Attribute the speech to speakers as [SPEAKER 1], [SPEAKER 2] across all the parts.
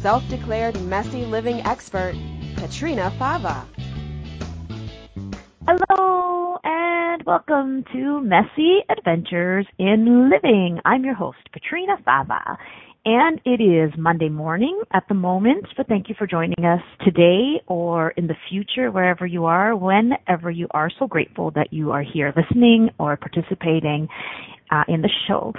[SPEAKER 1] self declared messy living expert, Katrina Fava.
[SPEAKER 2] Hello and welcome to Messy Adventures in Living. I'm your host, Katrina Fava. And it is Monday morning at the moment, but thank you for joining us today or in the future, wherever you are, whenever you are. So grateful that you are here listening or participating in the show.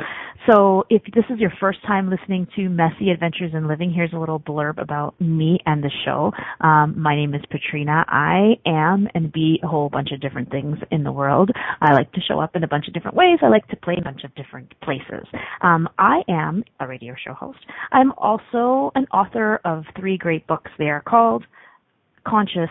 [SPEAKER 2] So if this is your first time listening to Messy Adventures in Living, here's a little blurb about me and the show. Um, my name is Katrina. I am and be a whole bunch of different things in the world. I like to show up in a bunch of different ways. I like to play a bunch of different places. Um, I am a radio show host. I'm also an author of three great books. They are called Conscious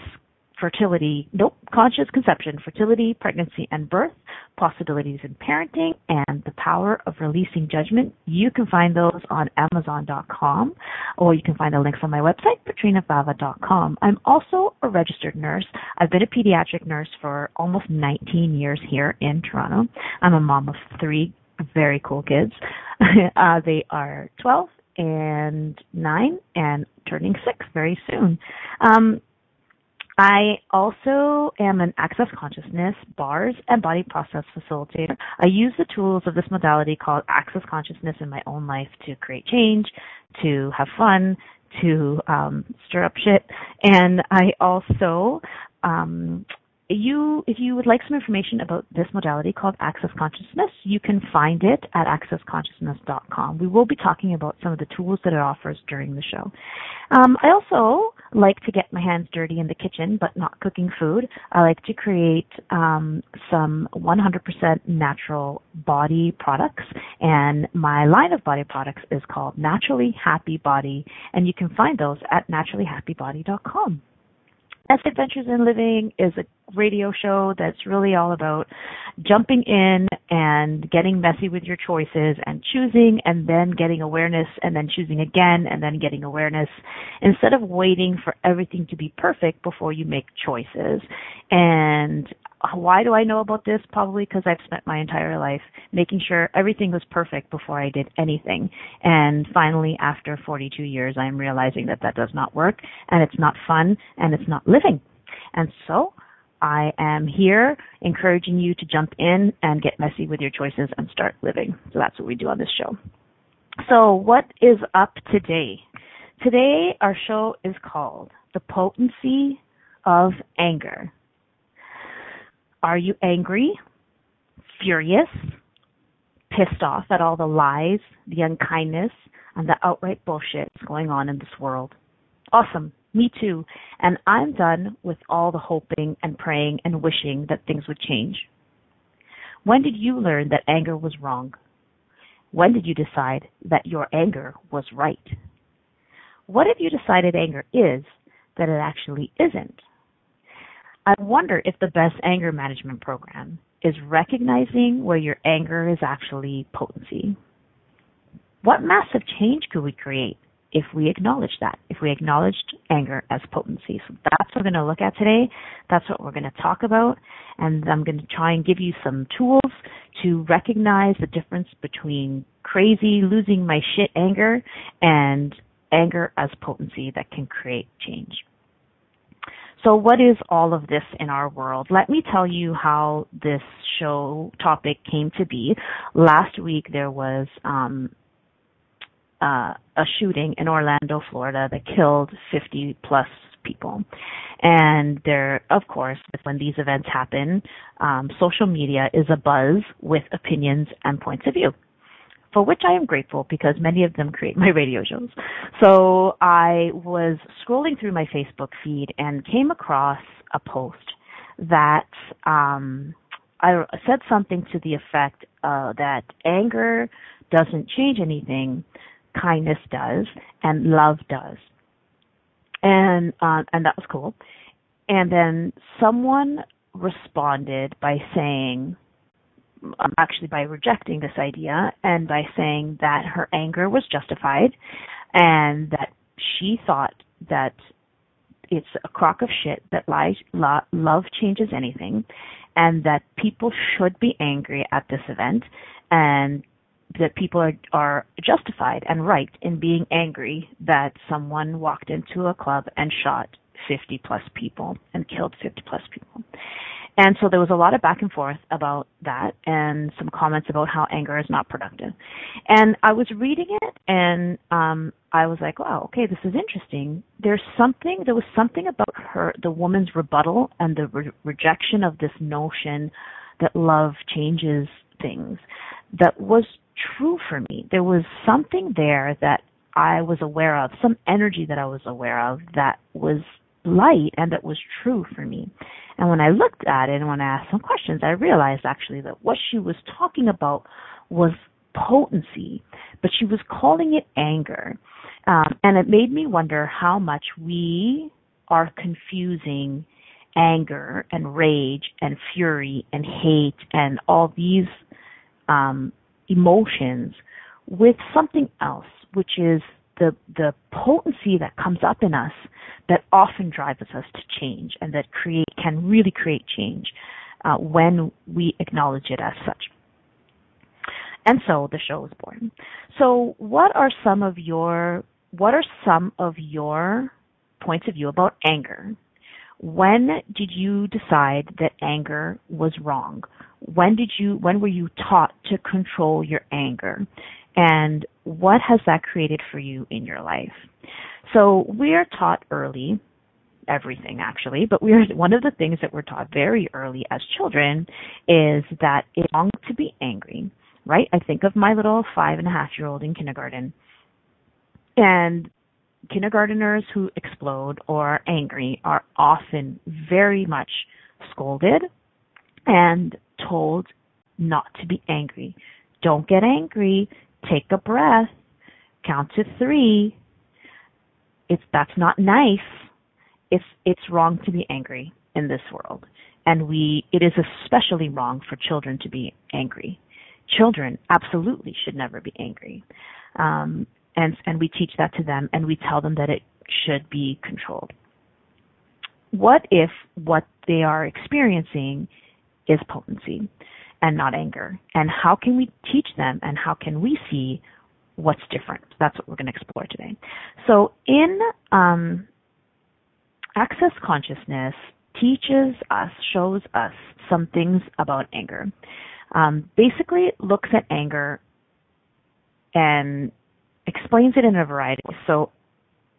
[SPEAKER 2] fertility, nope, conscious conception, fertility, pregnancy, and birth, possibilities in parenting, and the power of releasing judgment. You can find those on Amazon.com, or you can find the links on my website, katrinafava.com. I'm also a registered nurse. I've been a pediatric nurse for almost 19 years here in Toronto. I'm a mom of three very cool kids. uh, they are 12 and 9 and turning 6 very soon. Um, I also am an access consciousness, bars, and body process facilitator. I use the tools of this modality called access consciousness in my own life to create change, to have fun, to um, stir up shit. And I also um, you, if you would like some information about this modality called Access Consciousness, you can find it at accessconsciousness.com. We will be talking about some of the tools that it offers during the show. Um, I also like to get my hands dirty in the kitchen, but not cooking food. I like to create um, some 100% natural body products, and my line of body products is called Naturally Happy Body, and you can find those at naturallyhappybody.com. Best Adventures in Living is a radio show that's really all about jumping in and getting messy with your choices and choosing and then getting awareness and then choosing again and then getting awareness instead of waiting for everything to be perfect before you make choices. And why do I know about this? Probably because I've spent my entire life making sure everything was perfect before I did anything. And finally, after 42 years, I'm realizing that that does not work and it's not fun and it's not living. And so I am here encouraging you to jump in and get messy with your choices and start living. So that's what we do on this show. So what is up today? Today our show is called The Potency of Anger. Are you angry, furious, pissed off at all the lies, the unkindness, and the outright bullshit that's going on in this world? Awesome. Me too. And I'm done with all the hoping and praying and wishing that things would change. When did you learn that anger was wrong? When did you decide that your anger was right? What if you decided anger is that it actually isn't? I wonder if the best anger management program is recognizing where your anger is actually potency. What massive change could we create if we acknowledge that, if we acknowledged anger as potency. So that's what we're going to look at today. That's what we're going to talk about. And I'm going to try and give you some tools to recognize the difference between crazy, losing my shit anger and anger as potency that can create change. So what is all of this in our world? Let me tell you how this show topic came to be. Last week there was um, uh, a shooting in Orlando, Florida that killed 50 plus people. And there, of course, when these events happen, um, social media is a buzz with opinions and points of view for which I am grateful because many of them create my radio shows. So I was scrolling through my Facebook feed and came across a post that um, I said something to the effect uh, that anger doesn't change anything, kindness does and love does. And uh, and that was cool. And then someone responded by saying, actually by rejecting this idea and by saying that her anger was justified and that she thought that it's a crock of shit that lies, lo- love changes anything and that people should be angry at this event and that people are, are justified and right in being angry that someone walked into a club and shot 50 plus people and killed 50 plus people. And so there was a lot of back and forth about that and some comments about how anger is not productive. And I was reading it and um I was like, wow, okay, this is interesting. There's something, there was something about her, the woman's rebuttal and the re- rejection of this notion that love changes things that was true for me. There was something there that I was aware of, some energy that I was aware of that was light and that was true for me. And when I looked at it and when I asked some questions, I realized actually that what she was talking about was potency, but she was calling it anger. Um, and it made me wonder how much we are confusing anger and rage and fury and hate and all these um, emotions with something else, which is the the potency that comes up in us that often drives us to change and that create can really create change uh, when we acknowledge it as such. And so the show was born. So what are some of your what are some of your points of view about anger? When did you decide that anger was wrong? When did you when were you taught to control your anger? And what has that created for you in your life? So we are taught early everything actually, but we are one of the things that we're taught very early as children is that it's wrong to be angry, right? I think of my little five and a half year old in kindergarten. And kindergarteners who explode or are angry are often very much scolded and told not to be angry. Don't get angry. Take a breath. Count to three. It's that's not nice. It's it's wrong to be angry in this world. And we it is especially wrong for children to be angry. Children absolutely should never be angry. Um, and and we teach that to them and we tell them that it should be controlled. What if what they are experiencing is potency and not anger? And how can we teach them and how can we see what's different? That's what we're going to explore today. So in um, Access Consciousness teaches us, shows us some things about anger. Um, basically, looks at anger and explains it in a variety. So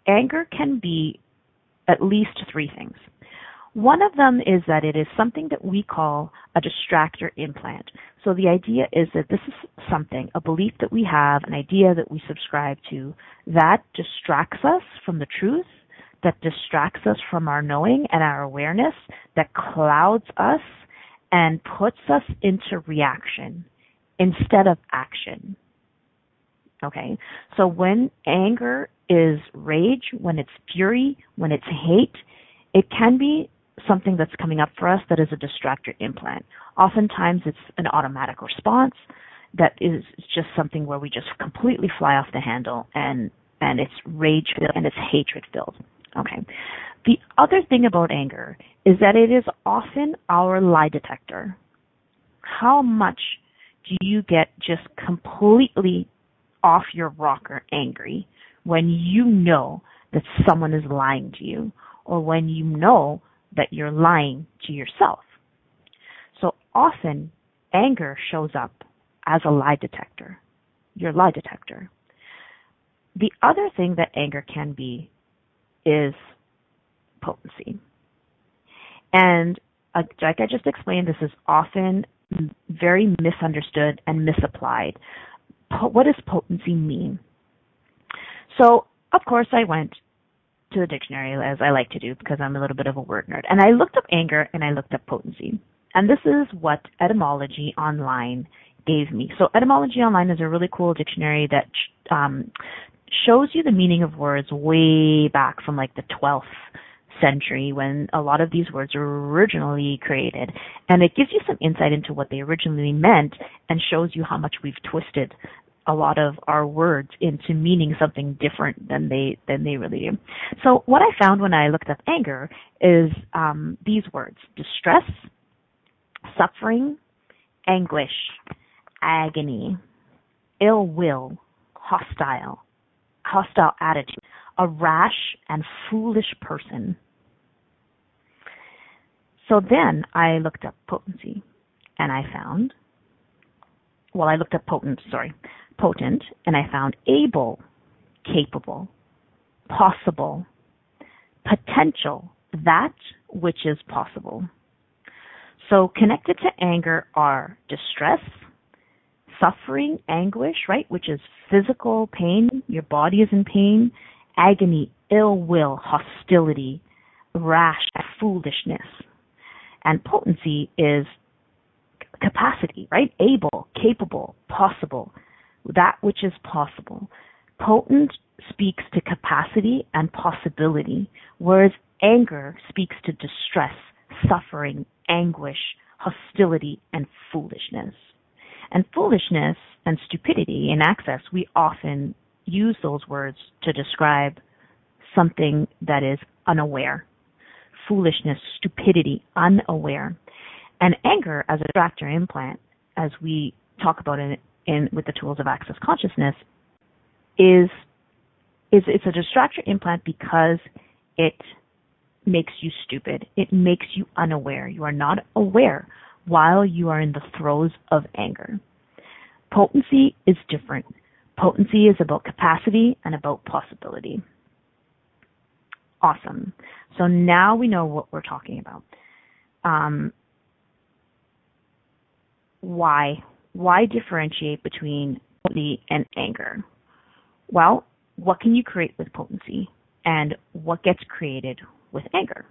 [SPEAKER 2] anger can be at least three things. One of them is that it is something that we call a distractor implant. So the idea is that this is something, a belief that we have, an idea that we subscribe to, that distracts us from the truth, that distracts us from our knowing and our awareness, that clouds us and puts us into reaction instead of action. Okay. So when anger is rage, when it's fury, when it's hate, it can be something that's coming up for us that is a distractor implant. Oftentimes it's an automatic response that is just something where we just completely fly off the handle and and it's rage filled and it's hatred filled. Okay. The other thing about anger is that it is often our lie detector. How much do you get just completely off your rocker angry when you know that someone is lying to you or when you know that you're lying to yourself. So often anger shows up as a lie detector, your lie detector. The other thing that anger can be is potency. And uh, like I just explained, this is often very misunderstood and misapplied what does potency mean? So, of course, I went to the dictionary as I like to do because I'm a little bit of a word nerd. And I looked up anger and I looked up potency. And this is what Etymology Online gave me. So Etymology Online is a really cool dictionary that um, shows you the meaning of words way back from like the 12th century when a lot of these words were originally created. And it gives you some insight into what they originally meant and shows you how much we've twisted a lot of our words into meaning something different than they than they really do. So what I found when I looked up anger is um, these words: distress, suffering, anguish, agony, ill will, hostile, hostile attitude, a rash and foolish person. So then I looked up potency and I found, well, I looked up potent, sorry, potent, and I found able, capable, possible, potential, that which is possible. So connected to anger are distress, suffering, anguish, right, which is physical pain, your body is in pain, agony, ill will, hostility, rash, foolishness. And potency is capacity, right? Able, capable, possible, that which is possible. Potent speaks to capacity and possibility, whereas anger speaks to distress, suffering, anguish, hostility, and foolishness. And foolishness and stupidity in access, we often use those words to describe something that is unaware. Foolishness, stupidity, unaware. And anger as a distractor implant, as we talk about in, in with the tools of access consciousness, is is it's a distractor implant because it makes you stupid. It makes you unaware. You are not aware while you are in the throes of anger. Potency is different. Potency is about capacity and about possibility. Awesome. So now we know what we're talking about. Um, why? Why differentiate between potency and anger? Well, what can you create with potency? And what gets created with anger?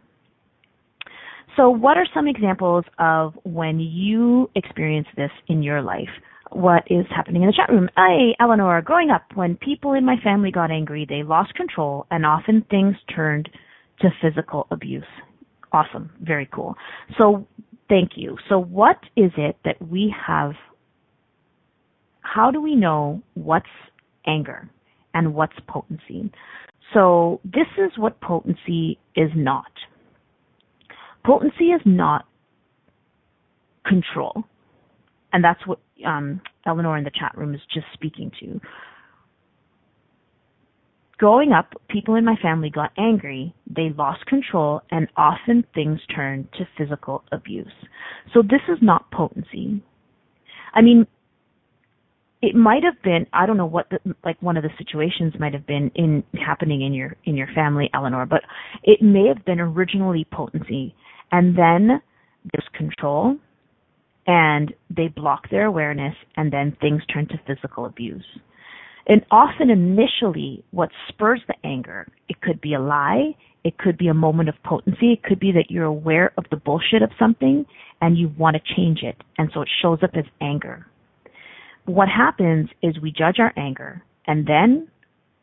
[SPEAKER 2] So, what are some examples of when you experience this in your life? What is happening in the chat room? Hi, Eleanor. Growing up, when people in my family got angry, they lost control and often things turned to physical abuse. Awesome. Very cool. So, thank you. So, what is it that we have? How do we know what's anger and what's potency? So, this is what potency is not. Potency is not control. And that's what um, Eleanor in the chat room is just speaking to. Growing up, people in my family got angry, they lost control, and often things turned to physical abuse. So this is not potency. I mean, it might have been I don't know what the, like one of the situations might have been in happening in your in your family, Eleanor, but it may have been originally potency and then there's control and they block their awareness and then things turn to physical abuse. And often initially what spurs the anger, it could be a lie, it could be a moment of potency, it could be that you're aware of the bullshit of something and you want to change it and so it shows up as anger. What happens is we judge our anger and then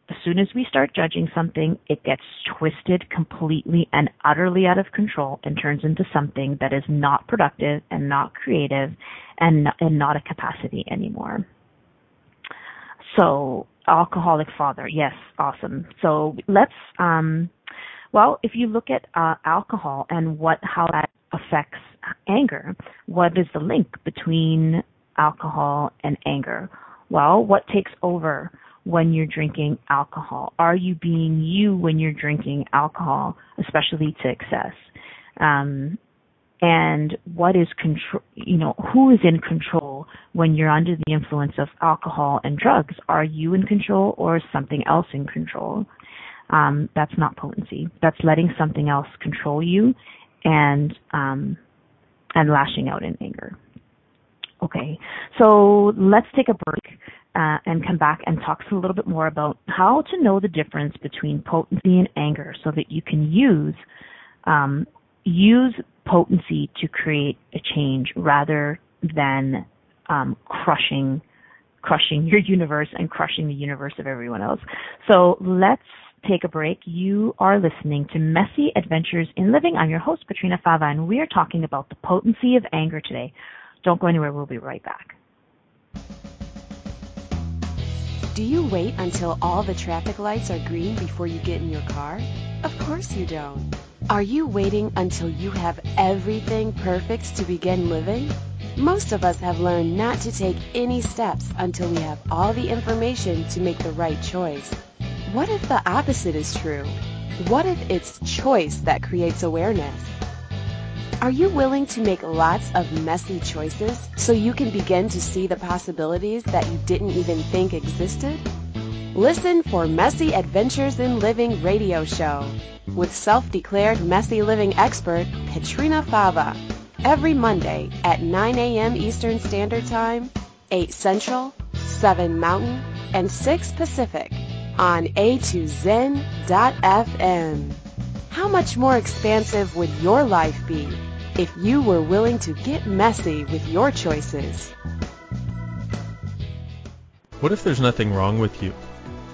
[SPEAKER 2] as soon as we start judging something, it gets twisted completely and utterly out of control and turns into something that is not productive and not creative and and not a capacity anymore. So, alcoholic father, yes, awesome. So let's um well, if you look at uh, alcohol and what how that affects anger, what is the link between alcohol and anger? Well, what takes over? when you're drinking alcohol? Are you being you when you're drinking alcohol, especially to excess? Um, and what is control, you know, who is in control when you're under the influence of alcohol and drugs? Are you in control or is something else in control? Um, that's not potency. That's letting something else control you and, um, and lashing out in anger. Okay, so let's take a break uh, and come back and talk a little bit more about how to know the difference between potency and anger so that you can use um, use potency to create a change rather than um, crushing crushing your universe and crushing the universe of everyone else. So let's take a break. You are listening to Messy Adventures in Living. I'm your host, Katrina Fava, and we are talking about the potency of anger today. Don't go anywhere. We'll be right back.
[SPEAKER 1] Do you wait until all the traffic lights are green before you get in your car? Of course you don't. Are you waiting until you have everything perfect to begin living? Most of us have learned not to take any steps until we have all the information to make the right choice. What if the opposite is true? What if it's choice that creates awareness? Are you willing to make lots of messy choices so you can begin to see the possibilities that you didn't even think existed? Listen for Messy Adventures in Living radio show with self-declared messy living expert Katrina Fava every Monday at 9 a.m. Eastern Standard Time, 8 Central, 7 Mountain, and 6 Pacific on a2zen.fm. How much more expansive would your life be if you were willing to get messy with your choices.
[SPEAKER 3] What if there's nothing wrong with you?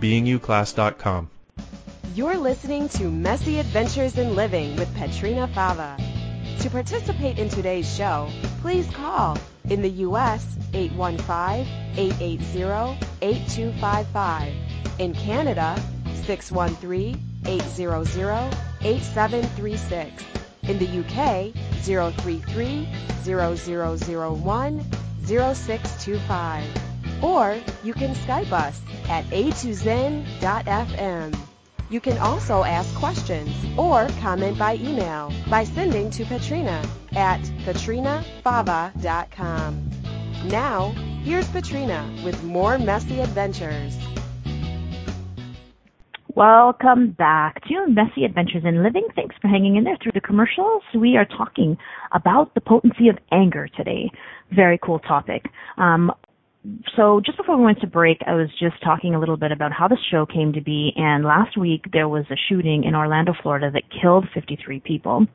[SPEAKER 3] beingyouclass.com.
[SPEAKER 1] You're listening to Messy Adventures in Living with Katrina Fava. To participate in today's show, please call in the U.S. 815-880-8255. In Canada, 613-800-8736. In the UK, 033 0001 0625. Or you can Skype us at a2zen.fm. You can also ask questions or comment by email by sending to Katrina at katrinafava.com. Now, here's Katrina with more messy adventures.
[SPEAKER 2] Welcome back to Messy Adventures in Living. Thanks for hanging in there through the commercials. We are talking about the potency of anger today. Very cool topic. Um, so just before we went to break, I was just talking a little bit about how the show came to be. And last week there was a shooting in Orlando, Florida that killed 53 people.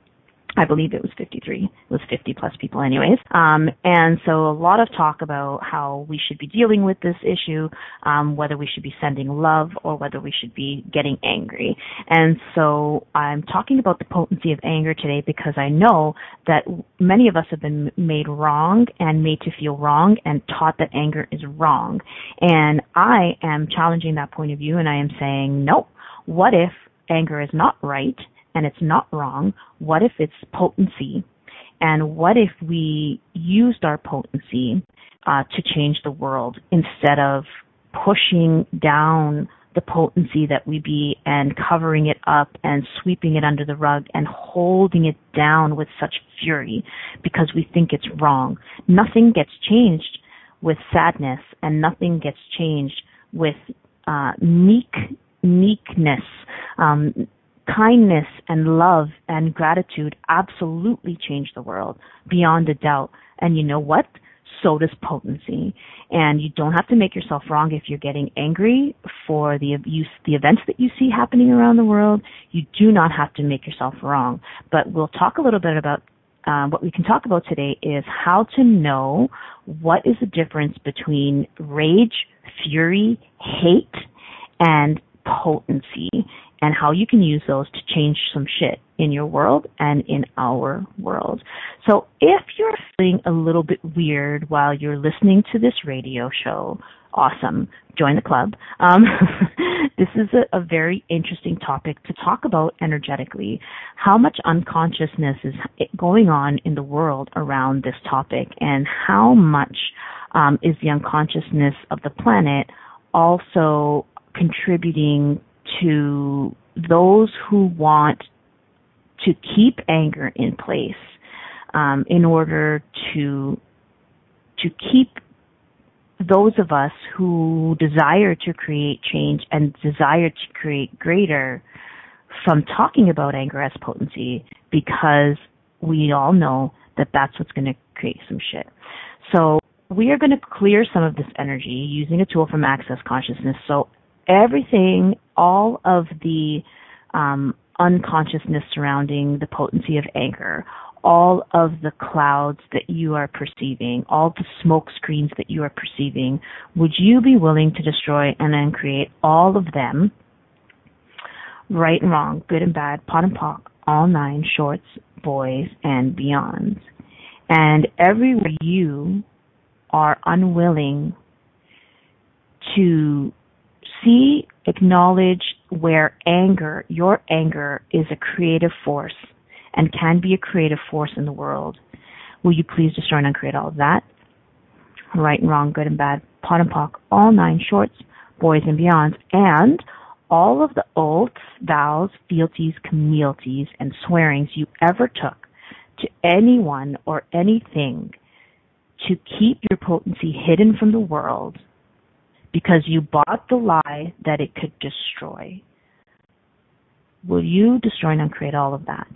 [SPEAKER 2] I believe it was 53. It was 50 plus people anyways. Um, and so a lot of talk about how we should be dealing with this issue, um, whether we should be sending love or whether we should be getting angry. And so I'm talking about the potency of anger today because I know that many of us have been made wrong and made to feel wrong and taught that anger is wrong. And I am challenging that point of view and I am saying, nope. What if anger is not right and it's not wrong? What if it's potency? And what if we used our potency uh, to change the world instead of pushing down the potency that we be and covering it up and sweeping it under the rug and holding it down with such fury because we think it's wrong. Nothing gets changed with sadness and nothing gets changed with uh, meek meekness. Um, kindness and love and gratitude absolutely change the world beyond a doubt. And you know what? So does potency. And you don't have to make yourself wrong if you're getting angry for the abuse, the events that you see happening around the world. You do not have to make yourself wrong. But we'll talk a little bit about um, what we can talk about today is how to know what is the difference between rage, fury, hate, and potency and how you can use those to change some shit in your world and in our world. So if you're feeling a little bit weird while you're listening to this radio show, awesome. Join the club. Um, this is a, a, very interesting topic to talk about energetically. How much unconsciousness is going on in the world around this topic, and how much um, is the unconsciousness of the planet also contributing to those who want to keep anger in place um, in order to to keep those of us who desire to create change and desire to create greater from talking about anger as potency because we all know that that's what's going to create some shit. So we are going to clear some of this energy using a tool from Access Consciousness. So everything, all of the um, unconsciousness surrounding the potency of anger, all of the clouds that you are perceiving, all the smoke screens that you are perceiving, would you be willing to destroy and then create all of them, right and wrong, good and bad, POD and POC, all nine, shorts, boys, and beyonds. And everywhere you are unwilling to see, acknowledge where anger, your anger is a creative force and can be a creative force in the world. Will you please destroy and uncreate all of that? Right and wrong, good and bad, POD and POC, all nine shorts, boys and beyonds, and all of the oaths, vows, fealties, comealities, and swearings you ever took to anyone or anything to keep your potency hidden from the world because you bought the lie that it could destroy. Will you destroy and uncreate all of that?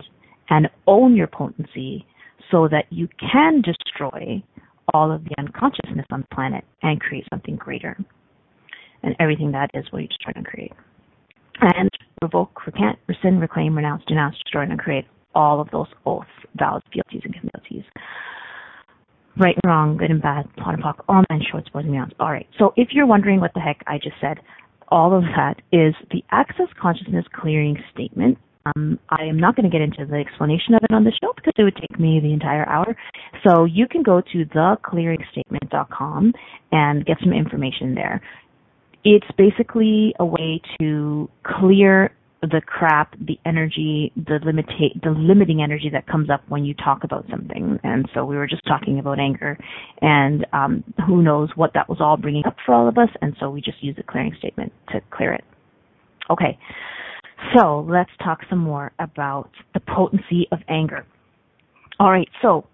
[SPEAKER 2] and own your potency so that you can destroy all of the unconsciousness on the planet and create something greater. And everything that is what you destroy and create. And revoke, recant, rescind, reclaim, renounce, denounce, destroy, and create all of those oaths, vows, fealties, and comealities. Right and wrong, good and bad, POD and POC, all nine shorts, boys and beyonds. All right. So if you're wondering what the heck I just said, all of that is the Access Consciousness Clearing Statement um, I am not going to get into the explanation of it on the show because it would take me the entire hour. So you can go to theclearingstatement.com and get some information there. It's basically a way to clear the crap, the energy, the the limiting energy that comes up when you talk about something. And so we were just talking about anger, and um, who knows what that was all bringing up for all of us. And so we just use a clearing statement to clear it. Okay. So let's talk some more about the potency of anger. All right, so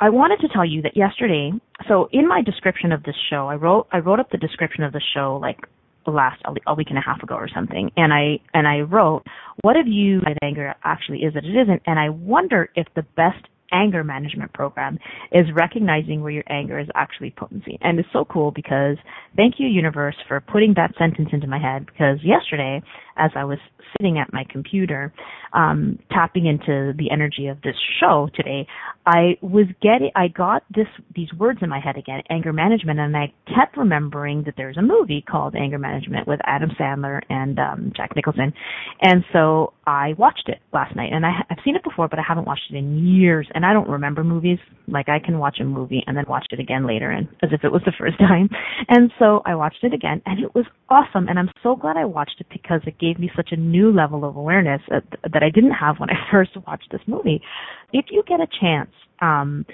[SPEAKER 2] I wanted to tell you that yesterday, so in my description of this show, I wrote I wrote up the description of the show like last a week and a half ago or something, and I and I wrote, "What have you anger actually is that it isn't?" And I wonder if the best anger management program is recognizing where your anger is actually potency. And it's so cool because thank you universe for putting that sentence into my head because yesterday as I was sitting at my computer, um, tapping into the energy of this show today, I was getting, I got this, these words in my head again, anger management, and I kept remembering that there's a movie called Anger Management with Adam Sandler and, um, Jack Nicholson. And so I watched it last night, and I, I've seen it before, but I haven't watched it in years, and I don't remember movies. Like I can watch a movie and then watch it again later, and as if it was the first time. And so I watched it again, and it was awesome, and I'm so glad I watched it because it gave me such a new level of awareness that I didn't have when I first watched this movie. If you get a chance, um,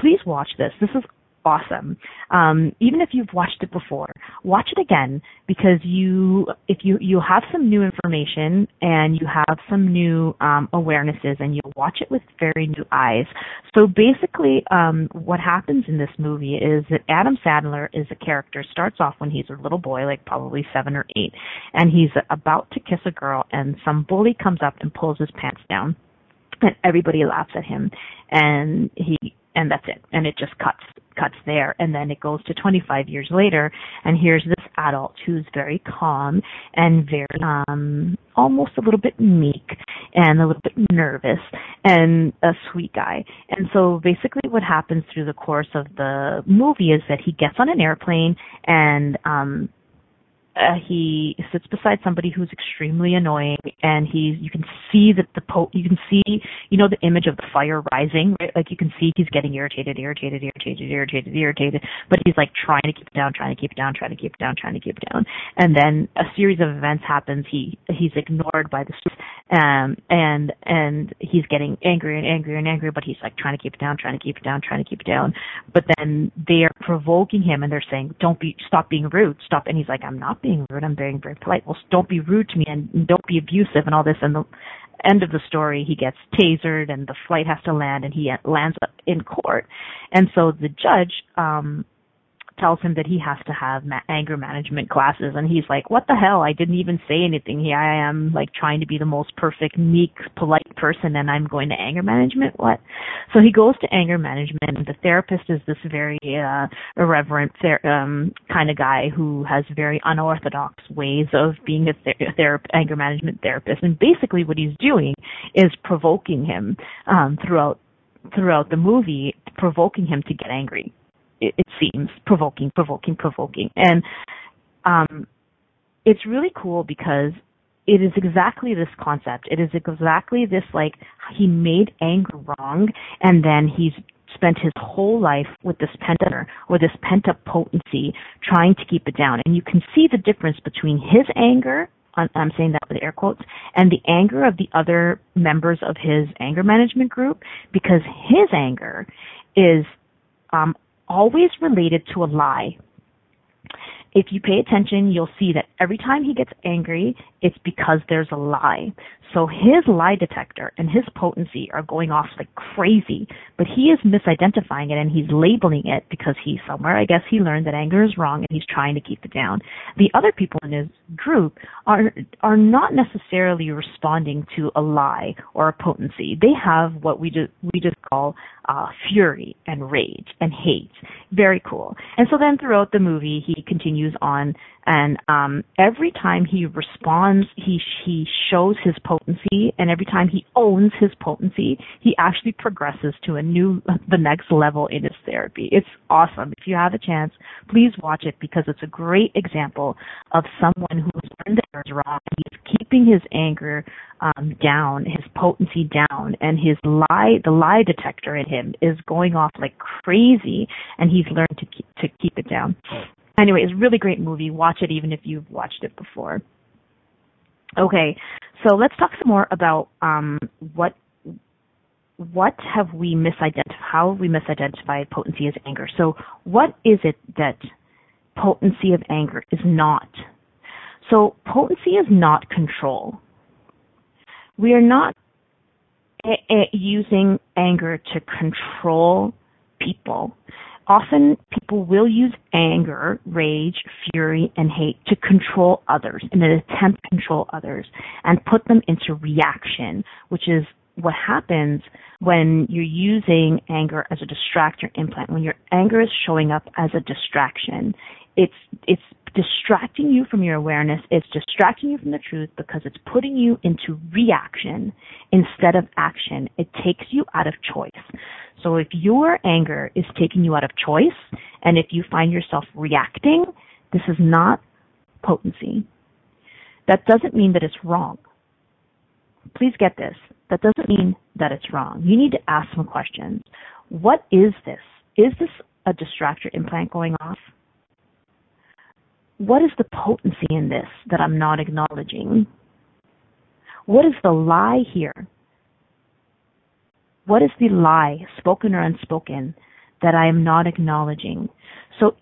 [SPEAKER 2] please watch this. This is awesome. Um, even if you've watched it before, watch it again because you, if you you have some new information and you have some new um, awarenesses, and you'll watch it with very new eyes. So basically, um, what happens in this movie is that Adam Sandler is a character. Starts off when he's a little boy, like probably seven or eight, and he's about to kiss a girl, and some bully comes up and pulls his pants down and everybody laughs at him and he and that's it and it just cuts cuts there and then it goes to 25 years later and here's this adult who's very calm and very um almost a little bit meek and a little bit nervous and a sweet guy. And so basically what happens through the course of the movie is that he gets on an airplane and um uh, he sits beside somebody who's extremely annoying, and he's you can see that the po you can see you know the image of the fire rising, right? Like you can see he's getting irritated, irritated, irritated, irritated, irritated, but he's like trying to keep it down, trying to keep it down, trying to keep it down, trying to keep it down, and then a series of events happens. He he's ignored by the um and and he's getting angrier and angrier and angrier, but he's like trying to keep it down, trying to keep it down, trying to keep it down, but then they are provoking him and they're saying, "Don't be, stop being rude, stop," and he's like, "I'm not being rude. I'm being very polite. Well, don't be rude to me and don't be abusive and all this." And the end of the story, he gets tasered and the flight has to land and he lands up in court. And so the judge, um, tells him that he has to have ma- anger management classes and he's like what the hell? I didn't even say anything here. I am like trying to be the most perfect meek polite person and i'm going to anger management? What? So he goes to anger management and the therapist is this very uh irreverent ther- um kind of guy who has very unorthodox ways of being a ther- ther- anger management therapist and basically what he's doing is provoking him um throughout throughout the movie provoking him to get angry it, it seems provoking, provoking, provoking. And um, it's really cool because it is exactly this concept. It is exactly this like he made anger wrong, and then he's spent his whole life with this pent or this pent up potency trying to keep it down. And you can see the difference between his anger I'm saying that with air quotes, and the anger of the other members of his anger management group because his anger is um, always related to a lie. If you pay attention, you'll see that every time he gets angry, it's because there's a lie. So his lie detector and his potency are going off like crazy, but he is misidentifying it and he's labeling it because he's somewhere. I guess he learned that anger is wrong and he's trying to keep it down. The other people in his group are are not necessarily responding to a lie or a potency. They have what we just we just call uh, fury and rage and hate. Very cool. And so then throughout the movie, he continues on and um, every time he responds, he he shows his potency, and every time he owns his potency, he actually progresses to a new, the next level in his therapy. It's awesome. If you have a chance, please watch it because it's a great example of someone who's learned that is wrong. He's keeping his anger um, down, his potency down, and his lie, the lie detector in him is going off like crazy, and he's learned to keep, to keep it down. Anyway, it's a really great movie. Watch it even if you've watched it before. Okay, so let's talk some more about um, what what have we misidentified? How have we misidentified potency as anger? So, what is it that potency of anger is not? So, potency is not control. We are not a- a- using anger to control people often people will use anger, rage, fury, and hate to control others in an attempt to control others and put them into reaction, which is what happens when you're using anger as a distractor implant. When your anger is showing up as a distraction, it's it's distracting you from your awareness. It's distracting you from the truth because it's putting you into reaction instead of action. It takes you out of choice. So if your anger is taking you out of choice and if you find yourself reacting, this is not potency. That doesn't mean that it's wrong. Please get this. That doesn't mean that it's wrong. You need to ask some questions. What is this? Is this a distractor implant going off? What is the potency in this that I'm not acknowledging? What is the lie here what is the lie, spoken or unspoken, that I am not acknowledging? So,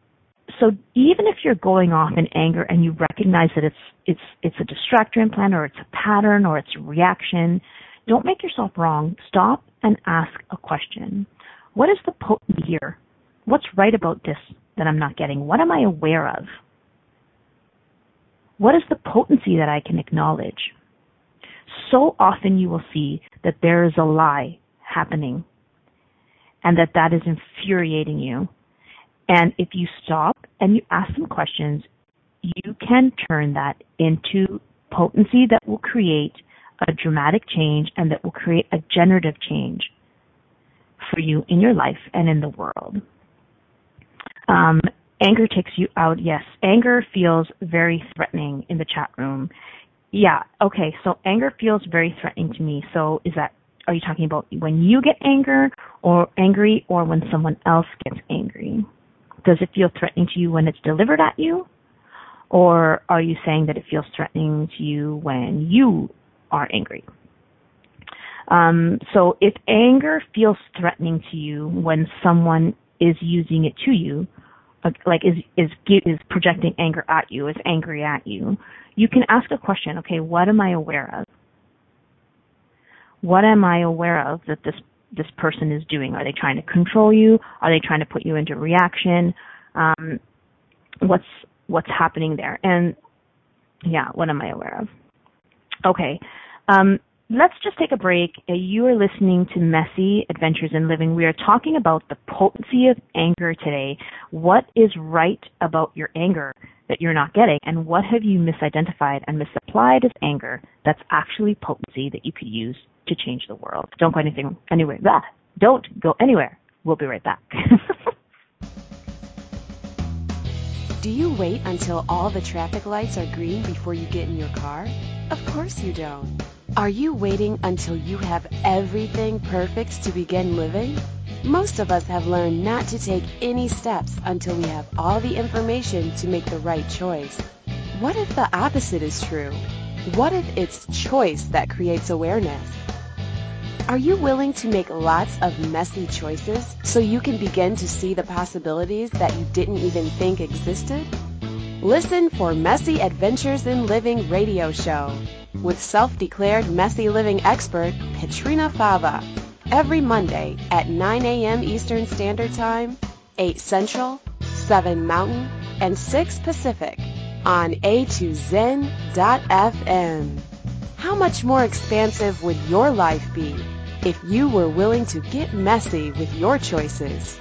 [SPEAKER 2] so even if you're going off in anger and you recognize that it's it's it's a distractor implant or it's a pattern or it's a reaction, don't make yourself wrong. Stop and ask a question. What is the potent here? What's right about this that I'm not getting? What am I aware of? What is the potency that I can acknowledge? So often you will see that there is a lie happening and that that is infuriating you. And if you stop and you ask some questions, you can turn that into potency that will create a dramatic change and that will create a generative change for you in your life and in the world. Um, anger takes you out. Yes, anger feels very threatening in the chat room. Yeah, okay, so anger feels very threatening to me. So is that, are you talking about when you get anger or angry or when someone else gets angry? Does it feel threatening to you when it's delivered at you? Or are you saying that it feels threatening to you when you are angry? Um, so if anger feels threatening to you when someone is using it to you, like is is is projecting anger at you, is angry at you, you can ask a question. Okay, what am I aware of? What am I aware of that this this person is doing? Are they trying to control you? Are they trying to put you into reaction? Um, what's what's happening there? And yeah, what am I aware of? Okay. Um, let's just take a break. Uh, you are listening to Messy Adventures in Living. We are talking about the potency of anger today. What is right about your anger that you're not getting, and what have you misidentified and misapplied as anger that's actually potency that you could use to change the world? Don't go anything anywhere. Blah. Don't go anywhere. We'll be right back.
[SPEAKER 1] Do you wait until all the traffic lights are green before you get in your car? Of course you don't. Are you waiting until you have everything perfect to begin living? Most of us have learned not to take any steps until we have all the information to make the right choice. What if the opposite is true? What if it's choice that creates awareness? Are you willing to make lots of messy choices so you can begin to see the possibilities that you didn't even think existed? Listen for Messy Adventures in Living radio show with self-declared messy living expert Petrina Fava every Monday at 9 a.m. Eastern Standard Time, 8 Central, 7 Mountain, and 6 Pacific on a2zen.fm. How much more expansive would your life be if you were willing to get messy with your choices?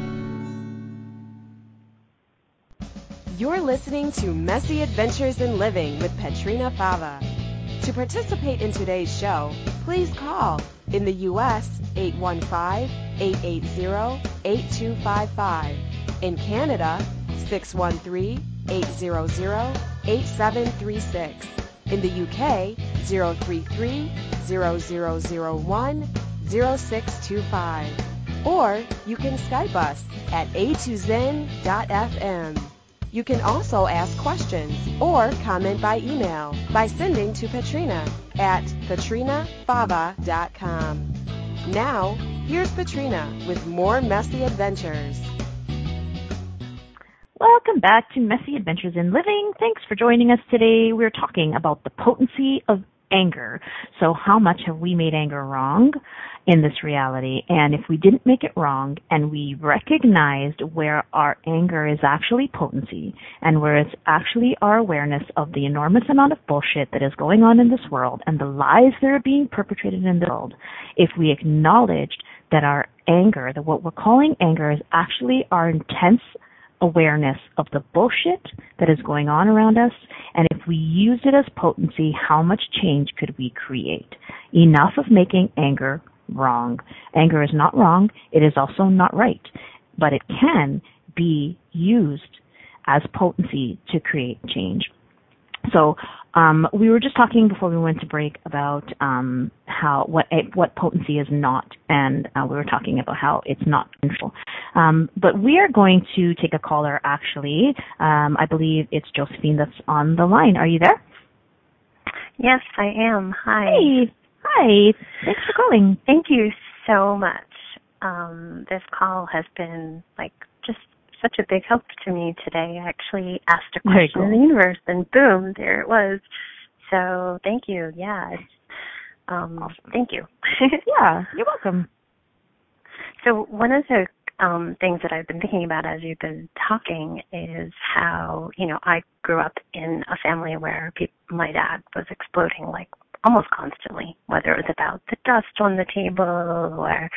[SPEAKER 1] You're listening to Messy Adventures in Living with Petrina Fava. To participate in today's show, please call in the U.S. 815-880-8255. In Canada, 613-800-8736. In the UK, 033-0001-0625. Or you can Skype us at a2zen.fm. You can also ask questions or comment by email by sending to Petrina at petrinafava.com. Now, here's Petrina with more messy adventures.
[SPEAKER 2] Welcome back to Messy Adventures in Living. Thanks for joining us today. We're talking about the potency of anger. So how much have we made anger wrong? In this reality. And if we didn't make it wrong and we recognized where our anger is actually potency and where it's actually our awareness of the enormous amount of bullshit that is going on in this world and the lies that are being perpetrated in the world, if we acknowledged that our anger, that what we're calling anger is actually our intense awareness of the bullshit that is going on around us, and if we used it as potency, how much change could we create? Enough of making anger wrong. Anger is not wrong. It is also not right. But it can be used as potency to create change. So um, we were just talking before we went to break about um, how what what potency is not, and uh, we were talking about how it's not control. Um, but we are going to take a caller. Actually, um, I believe it's Josephine that's on the line. Are you there?
[SPEAKER 4] Yes, I am. Hi.
[SPEAKER 2] Hey. Hi. Thanks for calling.
[SPEAKER 4] Thank you so much. Um, this call has been like just such a big help to me today. I actually asked a question
[SPEAKER 2] cool.
[SPEAKER 4] in the universe and boom, there it was. So thank you. Yeah. Um,
[SPEAKER 2] awesome.
[SPEAKER 4] Thank you.
[SPEAKER 2] yeah, you're welcome.
[SPEAKER 4] So one of the um, things that I've been thinking about as you've been talking is how you know I grew up in a family where pe- my dad was exploding like almost constantly, whether it was about the dust on the table or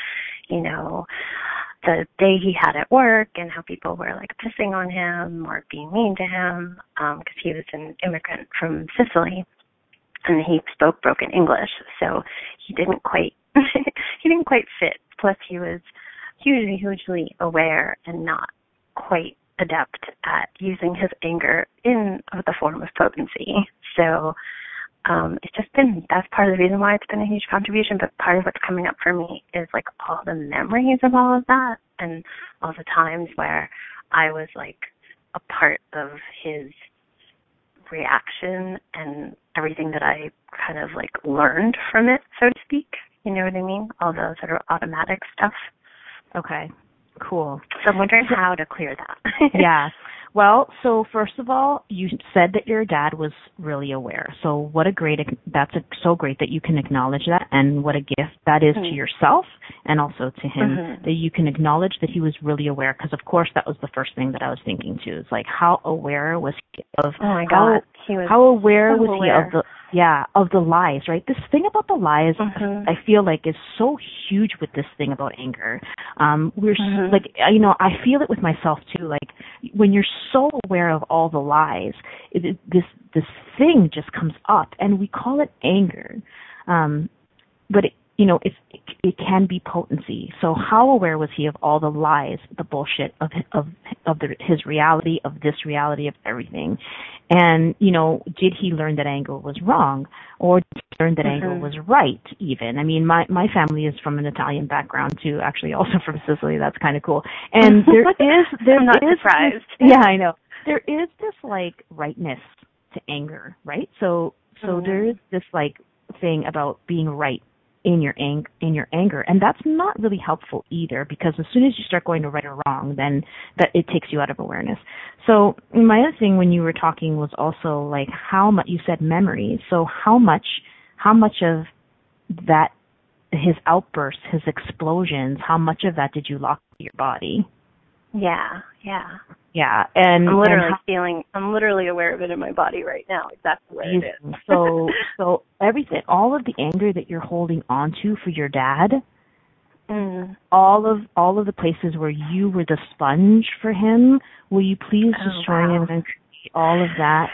[SPEAKER 4] you know the day he had at work and how people were like pissing on him or being mean to him because um, he was an immigrant from Sicily and he spoke broken English, so he didn't quite he didn't quite fit. Plus, he was hugely, hugely aware and not quite adept at using his anger in the form of potency. So um, it's just been that's part of the reason why it's been a huge contribution. But part of what's coming up for me is like all the memories of all of that and all the times where I was like a part of his reaction and everything that I kind of like learned from it, so to speak. You know what I mean? All the sort of automatic stuff.
[SPEAKER 2] Okay. Cool.
[SPEAKER 4] So I'm wondering how to clear that.
[SPEAKER 2] yeah. Well, so first of all, you said that your dad was really aware. So what a great that's a, so great that you can acknowledge that and what a gift that is
[SPEAKER 4] mm-hmm.
[SPEAKER 2] to yourself and also to him
[SPEAKER 4] mm-hmm.
[SPEAKER 2] that you can acknowledge that he was really aware because of course that was the first thing that I was thinking too. Is like how aware was he of
[SPEAKER 4] Oh my
[SPEAKER 2] how.
[SPEAKER 4] He was
[SPEAKER 2] how aware
[SPEAKER 4] so
[SPEAKER 2] was
[SPEAKER 4] aware.
[SPEAKER 2] he of the yeah, of the lies, right? This thing about the lies
[SPEAKER 4] mm-hmm.
[SPEAKER 2] I feel like is so huge with this thing about anger. Um we're
[SPEAKER 4] Mhm.
[SPEAKER 2] like you know, I feel it with myself too like when you're so aware of all the lies, it, it, this this thing just comes up, and we call it anger. Um, but it, you know, it's, it, it can be potency. So how aware was he of all the lies, the bullshit of of of the, his reality, of this reality, of everything? And you know, did he learn that anger was wrong, or did he learn that anger
[SPEAKER 4] Mhm.
[SPEAKER 2] was right? Even, I mean, my my family is from an Italian background too, actually, also from Sicily. That's kind of cool. And there is there
[SPEAKER 4] I'm not
[SPEAKER 2] is
[SPEAKER 4] surprised.
[SPEAKER 2] This, yeah, I know. There is this like rightness to anger, right? So so
[SPEAKER 4] Mhm.
[SPEAKER 2] there is this like thing about being right in your ang- in your anger. And that's not really helpful either because as soon as you start going to right or wrong then that it takes you out of awareness. So my other thing when you were talking was also like how much you said memory. So how much how much of that his outbursts his explosions how much of that did you lock to your body?
[SPEAKER 4] Yeah, yeah.
[SPEAKER 2] Yeah and
[SPEAKER 4] I'm literally
[SPEAKER 2] and
[SPEAKER 4] feeling I'm literally aware of it in my body right now, exactly where it is.
[SPEAKER 2] So so everything all of the anger that you're holding onto for your dad,
[SPEAKER 4] mm.
[SPEAKER 2] all of all of the places where you were the sponge for him, will you please
[SPEAKER 4] Oh,
[SPEAKER 2] destroy
[SPEAKER 4] wow.
[SPEAKER 2] and create all of that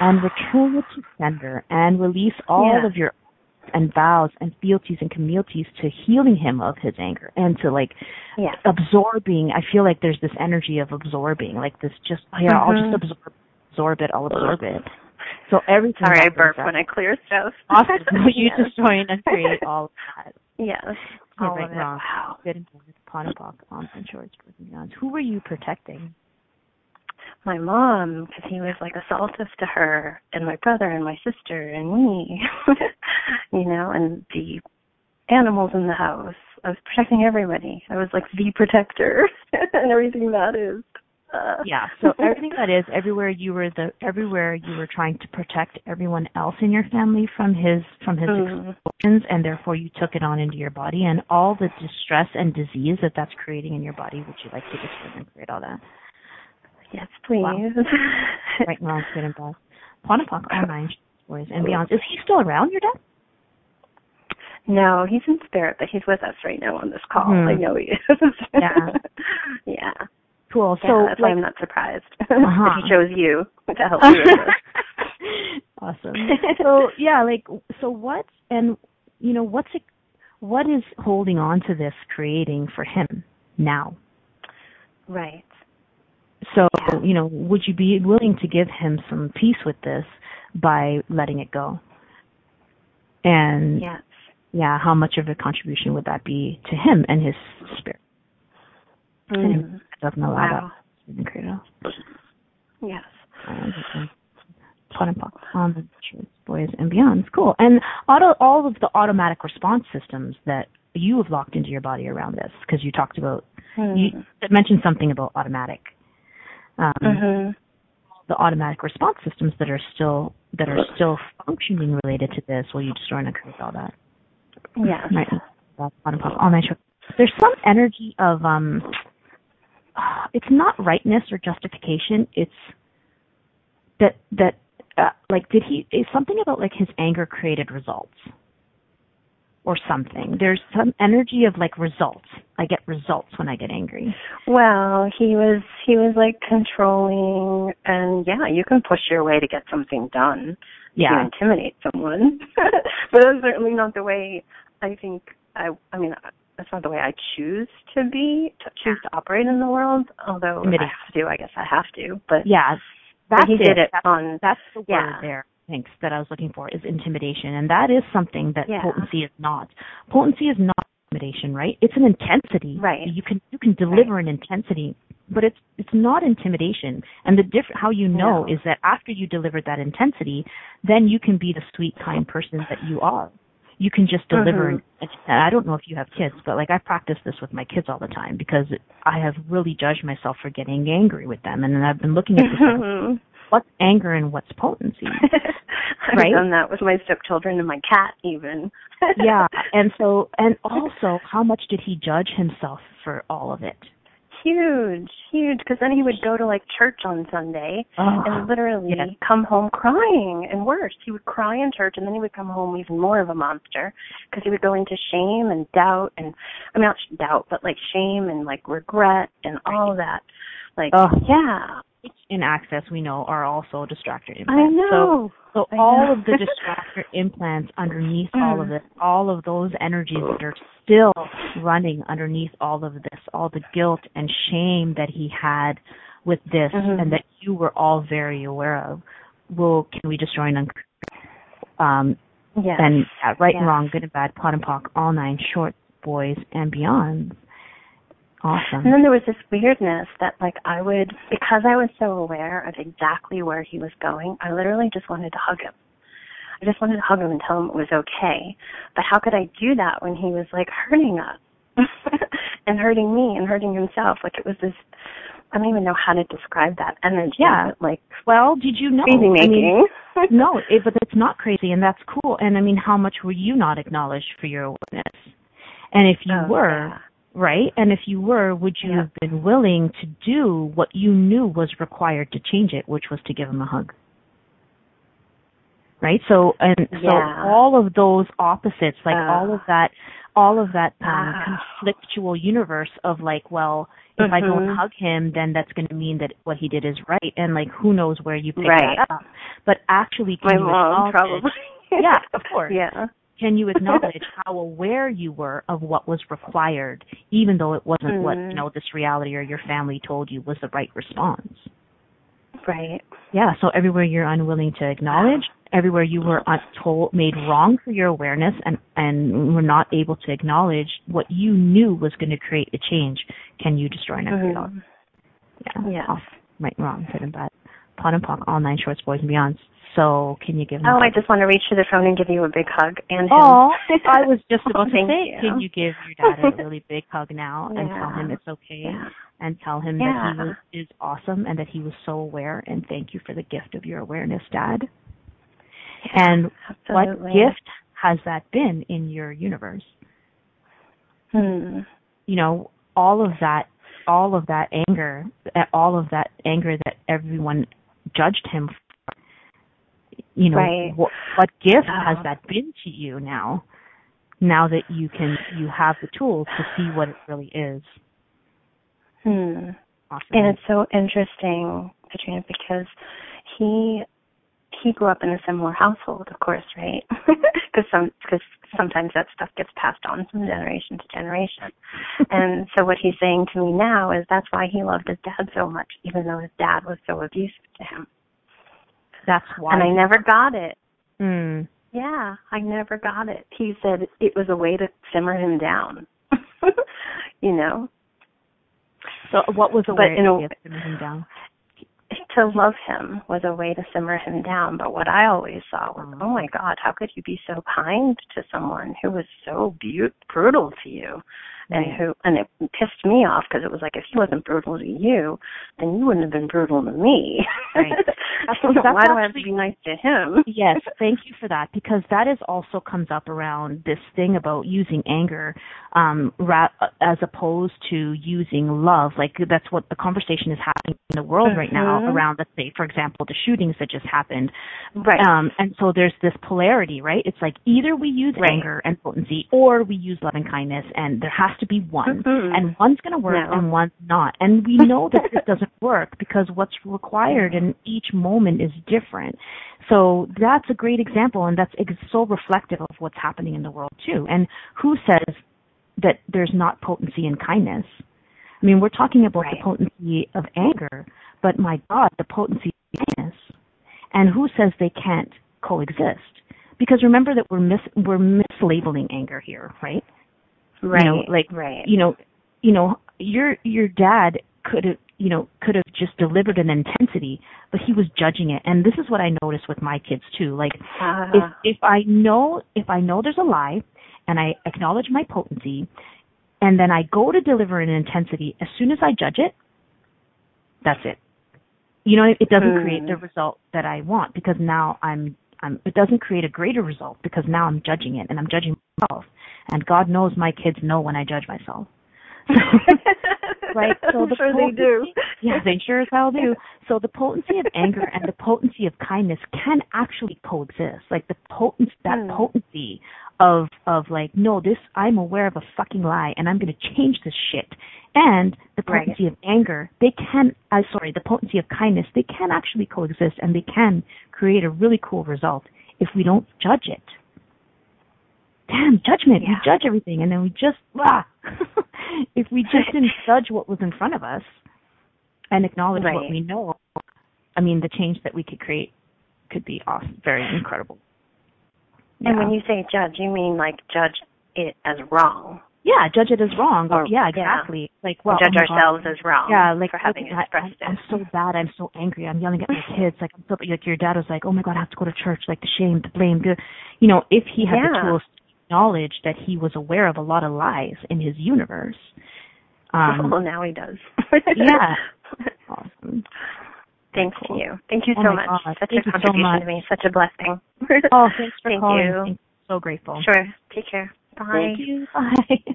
[SPEAKER 2] and return it to sender and release all
[SPEAKER 4] Yeah.
[SPEAKER 2] of your and vows and fealties and comealities to healing him of his anger and to like
[SPEAKER 4] Yeah.
[SPEAKER 2] absorbing I feel like there's this energy of absorbing, like this just yeah, I'll
[SPEAKER 4] Mhm.
[SPEAKER 2] just absorb absorb it, I'll absorb it. So everything
[SPEAKER 4] Sorry, I burp when I clear stuff.
[SPEAKER 2] Awesome. So you
[SPEAKER 4] yes.
[SPEAKER 2] join and create all of that.
[SPEAKER 4] Yes.
[SPEAKER 2] Yeah,
[SPEAKER 4] All
[SPEAKER 2] right,
[SPEAKER 4] of it. Wow.
[SPEAKER 2] Good and POD and POC, on and shorts, boys and beyonds. Who were you protecting?
[SPEAKER 4] My mom, because he was like assaultive to her and my brother and my sister and me, you know, and the animals in the house. I was protecting everybody. I was like the protector and everything that is. Uh,
[SPEAKER 2] Yeah. So everything that is everywhere you were the everywhere you were trying to protect everyone else in your family from his from his
[SPEAKER 4] Mhm.
[SPEAKER 2] explosions, and therefore you took it on into your body and all the distress and disease that that's creating in your body. Would you like to and create all that?
[SPEAKER 4] Yes, please.
[SPEAKER 2] Wow. Right, wrong, good and bad. POD and POC, all nine boys and beyond. Is he still around, your dad?
[SPEAKER 4] No, he's in spirit, but he's with us right now on this call.
[SPEAKER 2] Mhm.
[SPEAKER 4] I know he is.
[SPEAKER 2] Yeah.
[SPEAKER 4] yeah.
[SPEAKER 2] Cool.
[SPEAKER 4] Yeah,
[SPEAKER 2] So
[SPEAKER 4] that's why I'm not surprised
[SPEAKER 2] Uh-huh.
[SPEAKER 4] that he chose you to help this.
[SPEAKER 2] awesome. So yeah, like so what and you know what's it what is holding on to this creating for him now?
[SPEAKER 4] Right.
[SPEAKER 2] So, you know, would you be willing to give him some peace with this by letting it go. And
[SPEAKER 4] yes.
[SPEAKER 2] yeah, how much of a contribution would that be to him and his spirit?
[SPEAKER 4] Mm.
[SPEAKER 2] It doesn't allow
[SPEAKER 4] Wow.
[SPEAKER 2] that Credo.
[SPEAKER 4] Yes.
[SPEAKER 2] POD and POC on the Boys and Beyond. Cool. And auto, all of the automatic response systems that you have locked into your body around this, because you talked about,
[SPEAKER 4] Mm.
[SPEAKER 2] you mentioned something about automatic. Um,
[SPEAKER 4] hmm
[SPEAKER 2] The automatic response systems that are still that are still functioning related to this. Will you destroy and uncreate all that?
[SPEAKER 4] Yes.
[SPEAKER 2] Right. That's POD and POC. All. There's some energy of um, it's not rightness or justification. It's that that uh, like did he is something about like his anger created results or something. There's some energy of like results. I get results when I get angry.
[SPEAKER 4] Well, he was he was like controlling, and yeah, you can push your way to get something done.
[SPEAKER 2] Yeah.
[SPEAKER 4] To intimidate someone, but that's certainly not the way I think. I I mean, that's not the way I choose to be, to choose to operate in the world. Although. I have to, I guess I have to. But
[SPEAKER 2] Yeah.
[SPEAKER 4] but
[SPEAKER 2] That's
[SPEAKER 4] he did it
[SPEAKER 2] That's,
[SPEAKER 4] on.
[SPEAKER 2] that's the word
[SPEAKER 4] Yeah.
[SPEAKER 2] there. Thanks that I was looking for is intimidation, and that is something that
[SPEAKER 4] Yeah.
[SPEAKER 2] potency is not. Potency is not intimidation, right? It's an intensity.
[SPEAKER 4] Right.
[SPEAKER 2] You can you can deliver an intensity, but it's it's not intimidation. And the diff how you know
[SPEAKER 4] No.
[SPEAKER 2] is that after you deliver that intensity, then you can be the sweet, kind person that you are. You can just deliver.
[SPEAKER 4] Mhm.
[SPEAKER 2] And and I don't know if you have kids, but like I practice this with my kids all the time because I have really judged myself for getting angry with them, and then I've been looking at this. what's anger and what's potency?
[SPEAKER 4] I've
[SPEAKER 2] Right?
[SPEAKER 4] done that with my stepchildren and my cat, even.
[SPEAKER 2] yeah, and so and also, how much did he judge himself for all of it?
[SPEAKER 4] huge, huge. Because then he would go to like church on Sunday
[SPEAKER 2] Oh,
[SPEAKER 4] and literally come home crying, and worse, he would cry in church, and then he would come home even more of a monster because he would go into shame and doubt, and I mean not doubt, but like shame and like regret and all of that. Like,
[SPEAKER 2] Oh.
[SPEAKER 4] yeah,
[SPEAKER 2] in access we know are also distractor implants.
[SPEAKER 4] I
[SPEAKER 2] implants.
[SPEAKER 4] know.
[SPEAKER 2] So, so
[SPEAKER 4] I
[SPEAKER 2] all
[SPEAKER 4] know.
[SPEAKER 2] of the distractor implants underneath all of
[SPEAKER 4] Mm.
[SPEAKER 2] this, all of those energies that are still running underneath all of this, all the guilt and shame that he had with this
[SPEAKER 4] Mhm.
[SPEAKER 2] and that you were all very aware of, will can we destroy and uncreate? Um,
[SPEAKER 4] yes.
[SPEAKER 2] and uh, right and wrong, good and bad, POD and POC, all nine, short, boys, and beyond. Awesome.
[SPEAKER 4] And then there was this weirdness that like I would because I was so aware of exactly where he was going, I literally just wanted to hug him. I just wanted to hug him and tell him it was okay. But how could I do that when he was like hurting us and hurting me and hurting himself? Like it was this I don't even know how to describe that energy.
[SPEAKER 2] Yeah.
[SPEAKER 4] like
[SPEAKER 2] Well, did you know?
[SPEAKER 4] crazy
[SPEAKER 2] I mean,
[SPEAKER 4] making.
[SPEAKER 2] no, it, but it's not crazy, and that's cool. And I mean, how much were you not acknowledged for your awareness? And if you
[SPEAKER 4] Oh,
[SPEAKER 2] were,
[SPEAKER 4] yeah.
[SPEAKER 2] Right? And if you were, would you
[SPEAKER 4] Yeah.
[SPEAKER 2] have been willing to do what you knew was required to change it, which was to give him a hug? Right? So and so all of those opposites, like
[SPEAKER 4] Uh.
[SPEAKER 2] all of that all of that um
[SPEAKER 4] Ah.
[SPEAKER 2] conflictual universe of like, well, if I go and
[SPEAKER 4] Mhm.
[SPEAKER 2] hug him, then that's going to mean that what he did is right, and like who knows where you pick
[SPEAKER 4] Right.
[SPEAKER 2] that up. But actually, can
[SPEAKER 4] My
[SPEAKER 2] you
[SPEAKER 4] probably.
[SPEAKER 2] Yeah, of course.
[SPEAKER 4] Yeah.
[SPEAKER 2] Can you acknowledge how aware you were of what was required, even though it wasn't what
[SPEAKER 4] Mhm.
[SPEAKER 2] you know this reality or your family told you was the right response?
[SPEAKER 4] Right.
[SPEAKER 2] Yeah. So everywhere you're unwilling to acknowledge, everywhere you were told made wrong for your awareness, and and were not able to acknowledge what you knew was going to create a change, can you destroy and all?
[SPEAKER 4] Mhm.
[SPEAKER 2] Yeah. Off, right, wrong, good and bad. POD and POC, all nine shorts, boys and beyonds. So can you give him?
[SPEAKER 4] Oh,
[SPEAKER 2] a
[SPEAKER 4] I just want to reach to the phone and give you a big hug and.
[SPEAKER 2] Oh, I was just about to say,
[SPEAKER 4] you.
[SPEAKER 2] can you give your dad a really big hug now and tell him it's okay
[SPEAKER 4] Yeah.
[SPEAKER 2] and tell him that he was is awesome and that he was so aware and thank you for the gift of your awareness, Dad. And what gift has that been in your universe?
[SPEAKER 4] Hmm.
[SPEAKER 2] You know, all of that all of that anger, all of that anger that everyone judged him for. You know,
[SPEAKER 4] Right.
[SPEAKER 2] what, what gift
[SPEAKER 4] Yeah.
[SPEAKER 2] has that been to you now? Now that you can, you have the tools to see what it really is.
[SPEAKER 4] Hmm.
[SPEAKER 2] Awesome.
[SPEAKER 4] And it's so interesting, Petrina, because he he grew up in a similar household, of course, right? Because some because sometimes that stuff gets passed on from generation to generation. and so what he's saying to me now is that's why he loved his dad so much, even though his dad was so abusive to him.
[SPEAKER 2] That's why.
[SPEAKER 4] And I never got it.
[SPEAKER 2] Mm.
[SPEAKER 4] Yeah, I never got it. He said it was a way to simmer him down. you know.
[SPEAKER 2] So what was the
[SPEAKER 4] But
[SPEAKER 2] way
[SPEAKER 4] in a-
[SPEAKER 2] to simmer him down?
[SPEAKER 4] To love him was a way to simmer him down. But what I always saw was,
[SPEAKER 2] Mm.
[SPEAKER 4] oh my God, how could you be so kind to someone who was so bu- brutal to you, and
[SPEAKER 2] Right.
[SPEAKER 4] who and it pissed me off because it was like if he wasn't brutal to you, then you wouldn't have been brutal to me.
[SPEAKER 2] Right.
[SPEAKER 4] So
[SPEAKER 2] That's
[SPEAKER 4] Why do I have to be nice to him?
[SPEAKER 2] yes, thank you for that because that is also comes up around this thing about using anger um ra- as opposed to using love. Like that's what the conversation is happening in the world right now
[SPEAKER 4] Mhm.
[SPEAKER 2] around let's say for example the shootings that just happened.
[SPEAKER 4] Right.
[SPEAKER 2] Um and so there's this polarity, right? It's like either we use
[SPEAKER 4] Right.
[SPEAKER 2] anger and potency or we use love and kindness and there has to be one.
[SPEAKER 4] Mhm.
[SPEAKER 2] And one's going to work
[SPEAKER 4] No.
[SPEAKER 2] and one's not. And we know that this doesn't work because what's required in each moment is different. So that's a great example, and that's ex- so reflective of what's happening in the world too. And who says that there's not potency in kindness? I mean, we're talking about the potency of anger, but my God, the potency of kindness. And who says they can't coexist? Because remember that we're mis- we're mislabeling anger here, right?
[SPEAKER 4] Right.
[SPEAKER 2] know, like,
[SPEAKER 4] right.
[SPEAKER 2] you know, you know, your your dad could have, you know, could have just delivered an intensity, but he was judging it. And this is what I notice with my kids too. Like
[SPEAKER 4] Uh,
[SPEAKER 2] if if I know if I know there's a lie and I acknowledge my potency and then I go to deliver an intensity, as soon as I judge it, that's it. You know, it doesn't create
[SPEAKER 4] Hmm.
[SPEAKER 2] the result that I want because now I'm I'm it doesn't create a greater result because now I'm judging it and I'm judging myself. And God knows my kids know when I judge myself. right? So
[SPEAKER 4] I'm
[SPEAKER 2] the
[SPEAKER 4] sure they do.
[SPEAKER 2] Yeah, they sure as hell do. So the potency of anger and the potency of kindness can actually coexist. Like the potency, that
[SPEAKER 4] Hmm.
[SPEAKER 2] potency of of like, no, this I'm aware of a fucking lie and I'm going to change this shit. And the
[SPEAKER 4] Right.
[SPEAKER 2] potency of anger, they can. I sorry, the potency of kindness, they can actually coexist and they can create a really cool result if we don't judge it. Damn, judgment. We judge everything and then we just, ah. if we just didn't judge what was in front of us and acknowledge what we know, I mean, the change that we could create could be awesome, very incredible.
[SPEAKER 4] And
[SPEAKER 2] Yeah.
[SPEAKER 4] when you say judge, you mean like judge it as wrong.
[SPEAKER 2] yeah, judge it as wrong.
[SPEAKER 4] Or-
[SPEAKER 2] yeah,
[SPEAKER 4] yeah.
[SPEAKER 2] exactly. Like, well,
[SPEAKER 4] judge
[SPEAKER 2] oh my God.
[SPEAKER 4] ourselves as wrong.
[SPEAKER 2] Yeah, like
[SPEAKER 4] for having
[SPEAKER 2] look, I,
[SPEAKER 4] expressed
[SPEAKER 2] I'm, so bad. I'm so angry. I'm yelling at my kids. Like, I'm so, like your dad was like, "Oh my God, I have to go to church." Like the shame, the blame. The, you know, if he had the
[SPEAKER 4] Yeah.
[SPEAKER 2] tools to acknowledge that he was aware of a lot of lies in his universe. Um,
[SPEAKER 4] well, now he does.
[SPEAKER 2] yeah. awesome.
[SPEAKER 4] Thank
[SPEAKER 2] Cool.
[SPEAKER 4] you. Thank you
[SPEAKER 2] Oh
[SPEAKER 4] so much.
[SPEAKER 2] God.
[SPEAKER 4] Such
[SPEAKER 2] Thank
[SPEAKER 4] a
[SPEAKER 2] you so
[SPEAKER 4] contribution to me. Such a blessing.
[SPEAKER 2] Oh, thanks for
[SPEAKER 4] Thank
[SPEAKER 2] calling.
[SPEAKER 4] you.
[SPEAKER 2] Thank So grateful.
[SPEAKER 4] Sure. Take care. Bye.
[SPEAKER 2] Thank you. Bye.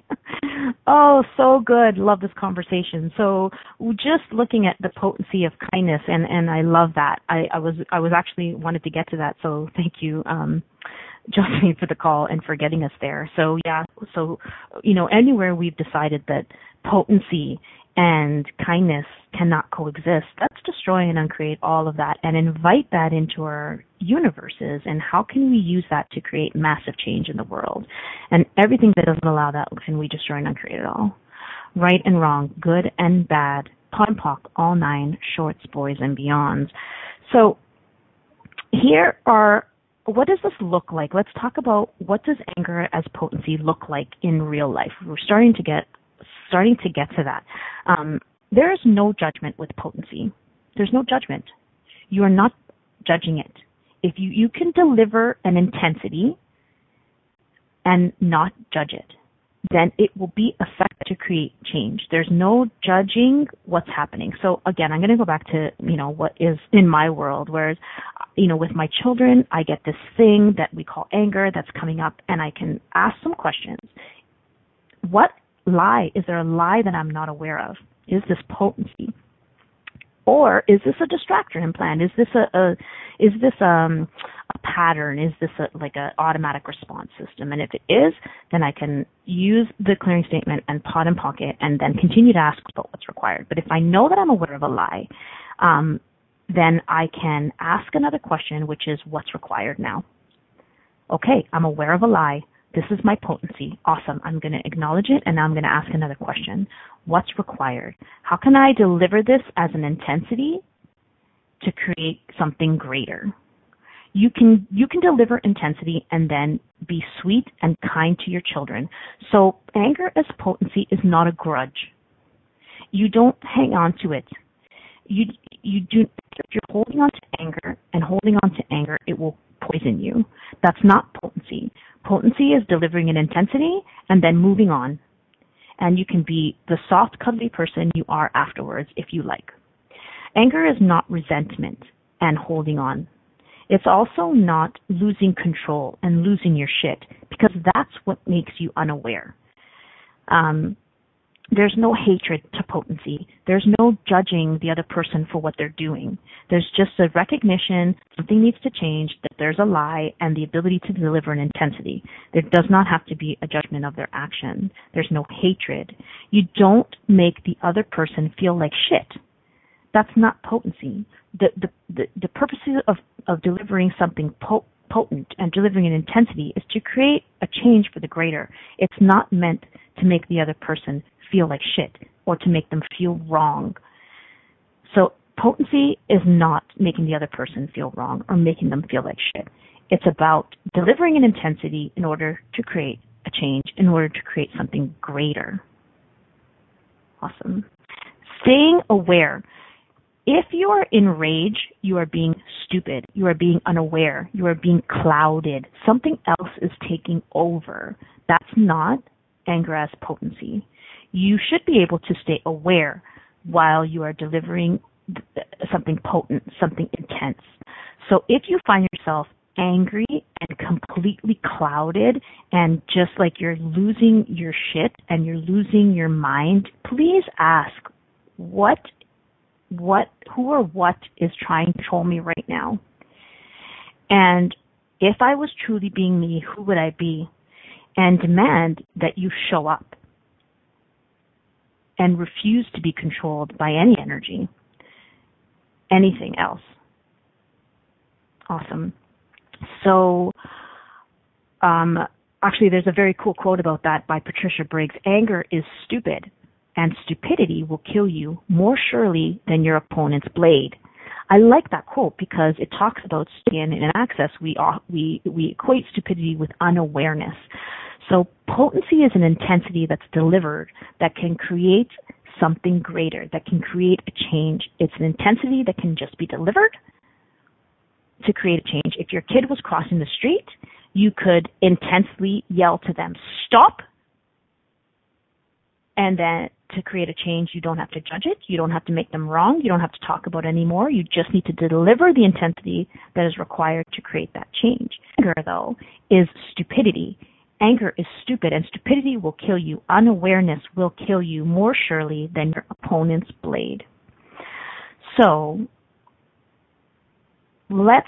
[SPEAKER 2] oh, so good. Love this conversation. So, just looking at the potency of kindness, and and I love that. I, I was I was actually wanted to get to that. So, thank you, um, Josephine, for the call and for getting us there. So, yeah. So, you know, anywhere we've decided that potency and kindness cannot coexist, let's destroy and uncreate all of that and invite that into our universes. And how can we use that to create massive change in the world? And everything that doesn't allow that, can we destroy and uncreate it all? Right and wrong, good and bad, POD and POC, all nine, shorts, boys, and beyonds. So here are what does this look like? Let's talk about what does anger as potency look like in real life. We're starting to get starting to get to that. Um, there is no judgment with potency. There's no judgment. You are not judging it. If you you can deliver an intensity and not judge it, then it will be effective to create change. There's no judging what's happening. So again, I'm going to go back to, you know, what is in my world, whereas, you know, with my children, I get this thing that we call anger that's coming up and I can ask some questions. What lie, is there a lie that I'm not aware of? Is this potency? Or is this a distraction implant? Is this a, a is this um a pattern? Is this a, like an automatic response system? And if it is, then I can use the clearing statement and pot and pocket and then continue to ask about what's required. But if I know that I'm aware of a lie, um, then I can ask another question, which is what's required now. Okay, I'm aware of a lie. This is my potency. Awesome. I'm going to acknowledge it and now I'm going to ask another question. What's required? How can I deliver this as an intensity to create something greater. You can you can deliver intensity and then be sweet and kind to your children. So anger as potency is not a grudge. You don't hang on to it. You you do if you're holding on to anger and holding on to anger, it will poison you. That's not potency. Potency is delivering an intensity and then moving on. And you can be the soft, cuddly person you are afterwards if you like. Anger is not resentment and holding on. It's also not losing control and losing your shit because that's what makes you unaware. Um, there's no hatred to potency. There's no judging the other person for what they're doing. There's just a recognition something needs to change, that there's a lie, and the ability to deliver an intensity. There does not have to be a judgment of their action. There's no hatred. You don't make the other person feel like shit. That's not potency. The the the, the purpose of of delivering something po- potent and delivering an intensity is to create a change for the greater. It's not meant to make the other person feel like shit or to make them feel wrong. So potency is not making the other person feel wrong or making them feel like shit. It's about delivering an intensity in order to create a change, in order to create something greater. Awesome. Staying aware. If you are in rage, you are being stupid. You are being unaware. You are being clouded. Something else is taking over. That's not anger as potency you should be able to stay aware while you are delivering something potent, something intense. So if you find yourself angry and completely clouded and just like you're losing your shit and you're losing your mind, please ask what what who or what is trying to control me right now? And if I was truly being me, who would I be? And demand that you show up and refuse to be controlled by any energy, anything else. Awesome. So, um, actually, there's a very cool quote about that by Patricia Briggs. Anger is stupid, and stupidity will kill you more surely than your opponent's blade. I like that quote because it talks about in in access. We we we equate stupidity with unawareness. So potency is an intensity that's delivered that can create something greater, that can create a change. It's an intensity that can just be delivered to create a change. If your kid was crossing the street, you could intensely yell to them, stop. And then to create a change, you don't have to judge it. You don't have to make them wrong. You don't have to talk about it anymore. You just need to deliver the intensity that is required to create that change. Anger, though, is stupidity. Anger is stupid, and stupidity will kill you. Unawareness will kill you more surely than your opponent's blade. So, let's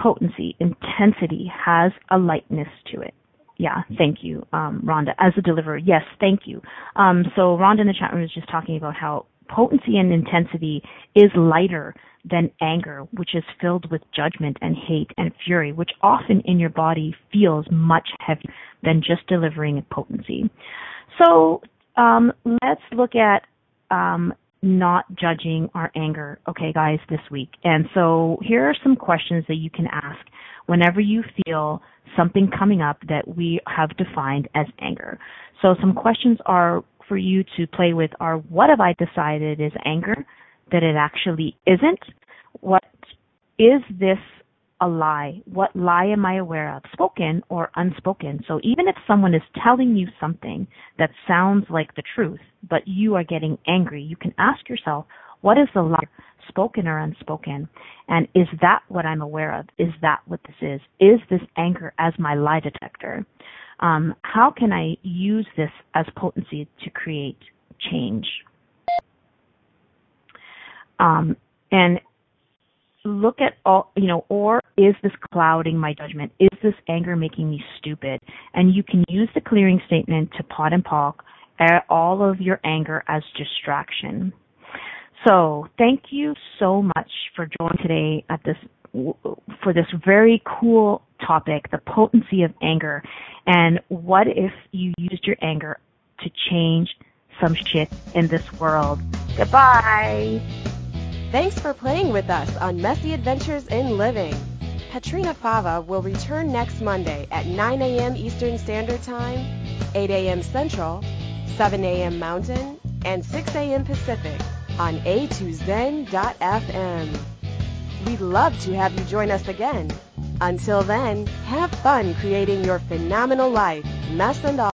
[SPEAKER 2] potency, intensity has a lightness to it. Yeah, thank you, um, Rhonda. As a deliverer, yes, thank you. Um, so Rhonda in the chat room was just talking about how potency and intensity is lighter than anger, which is filled with judgment and hate and fury, which often in your body feels much heavier than just delivering potency. So um, let's look at um, not judging our anger, okay, guys, this week. And so here are some questions that you can ask whenever you feel something coming up that we have defined as anger. So some questions are for you to play with are what have I decided is anger? That it actually isn't? What is this a lie? What lie am I aware of, spoken or unspoken? So even if someone is telling you something that sounds like the truth, but you are getting angry, you can ask yourself, what is the lie, spoken or unspoken? And is that what I'm aware of? Is that what this is? Is this anger as my lie detector? Um, how can I use this as potency to create change? Um, and look at all, you know, or is this clouding my judgment? Is this anger making me stupid? And you can use the clearing statement to POD and POC all of your anger as distraction. So thank you so much for joining today at this for this very cool topic, the potency of anger, and what if you used your anger to change some shit in this world. Goodbye.
[SPEAKER 1] Thanks for playing with us on Messy Adventures in Living. Petrina Fava will return next Monday at 9 a.m. Eastern Standard Time, 8 a.m. Central, 7 a.m. Mountain, and 6 a.m. Pacific on a2zen.fm. We'd love to have you join us again. Until then, have fun creating your phenomenal life, mess and all.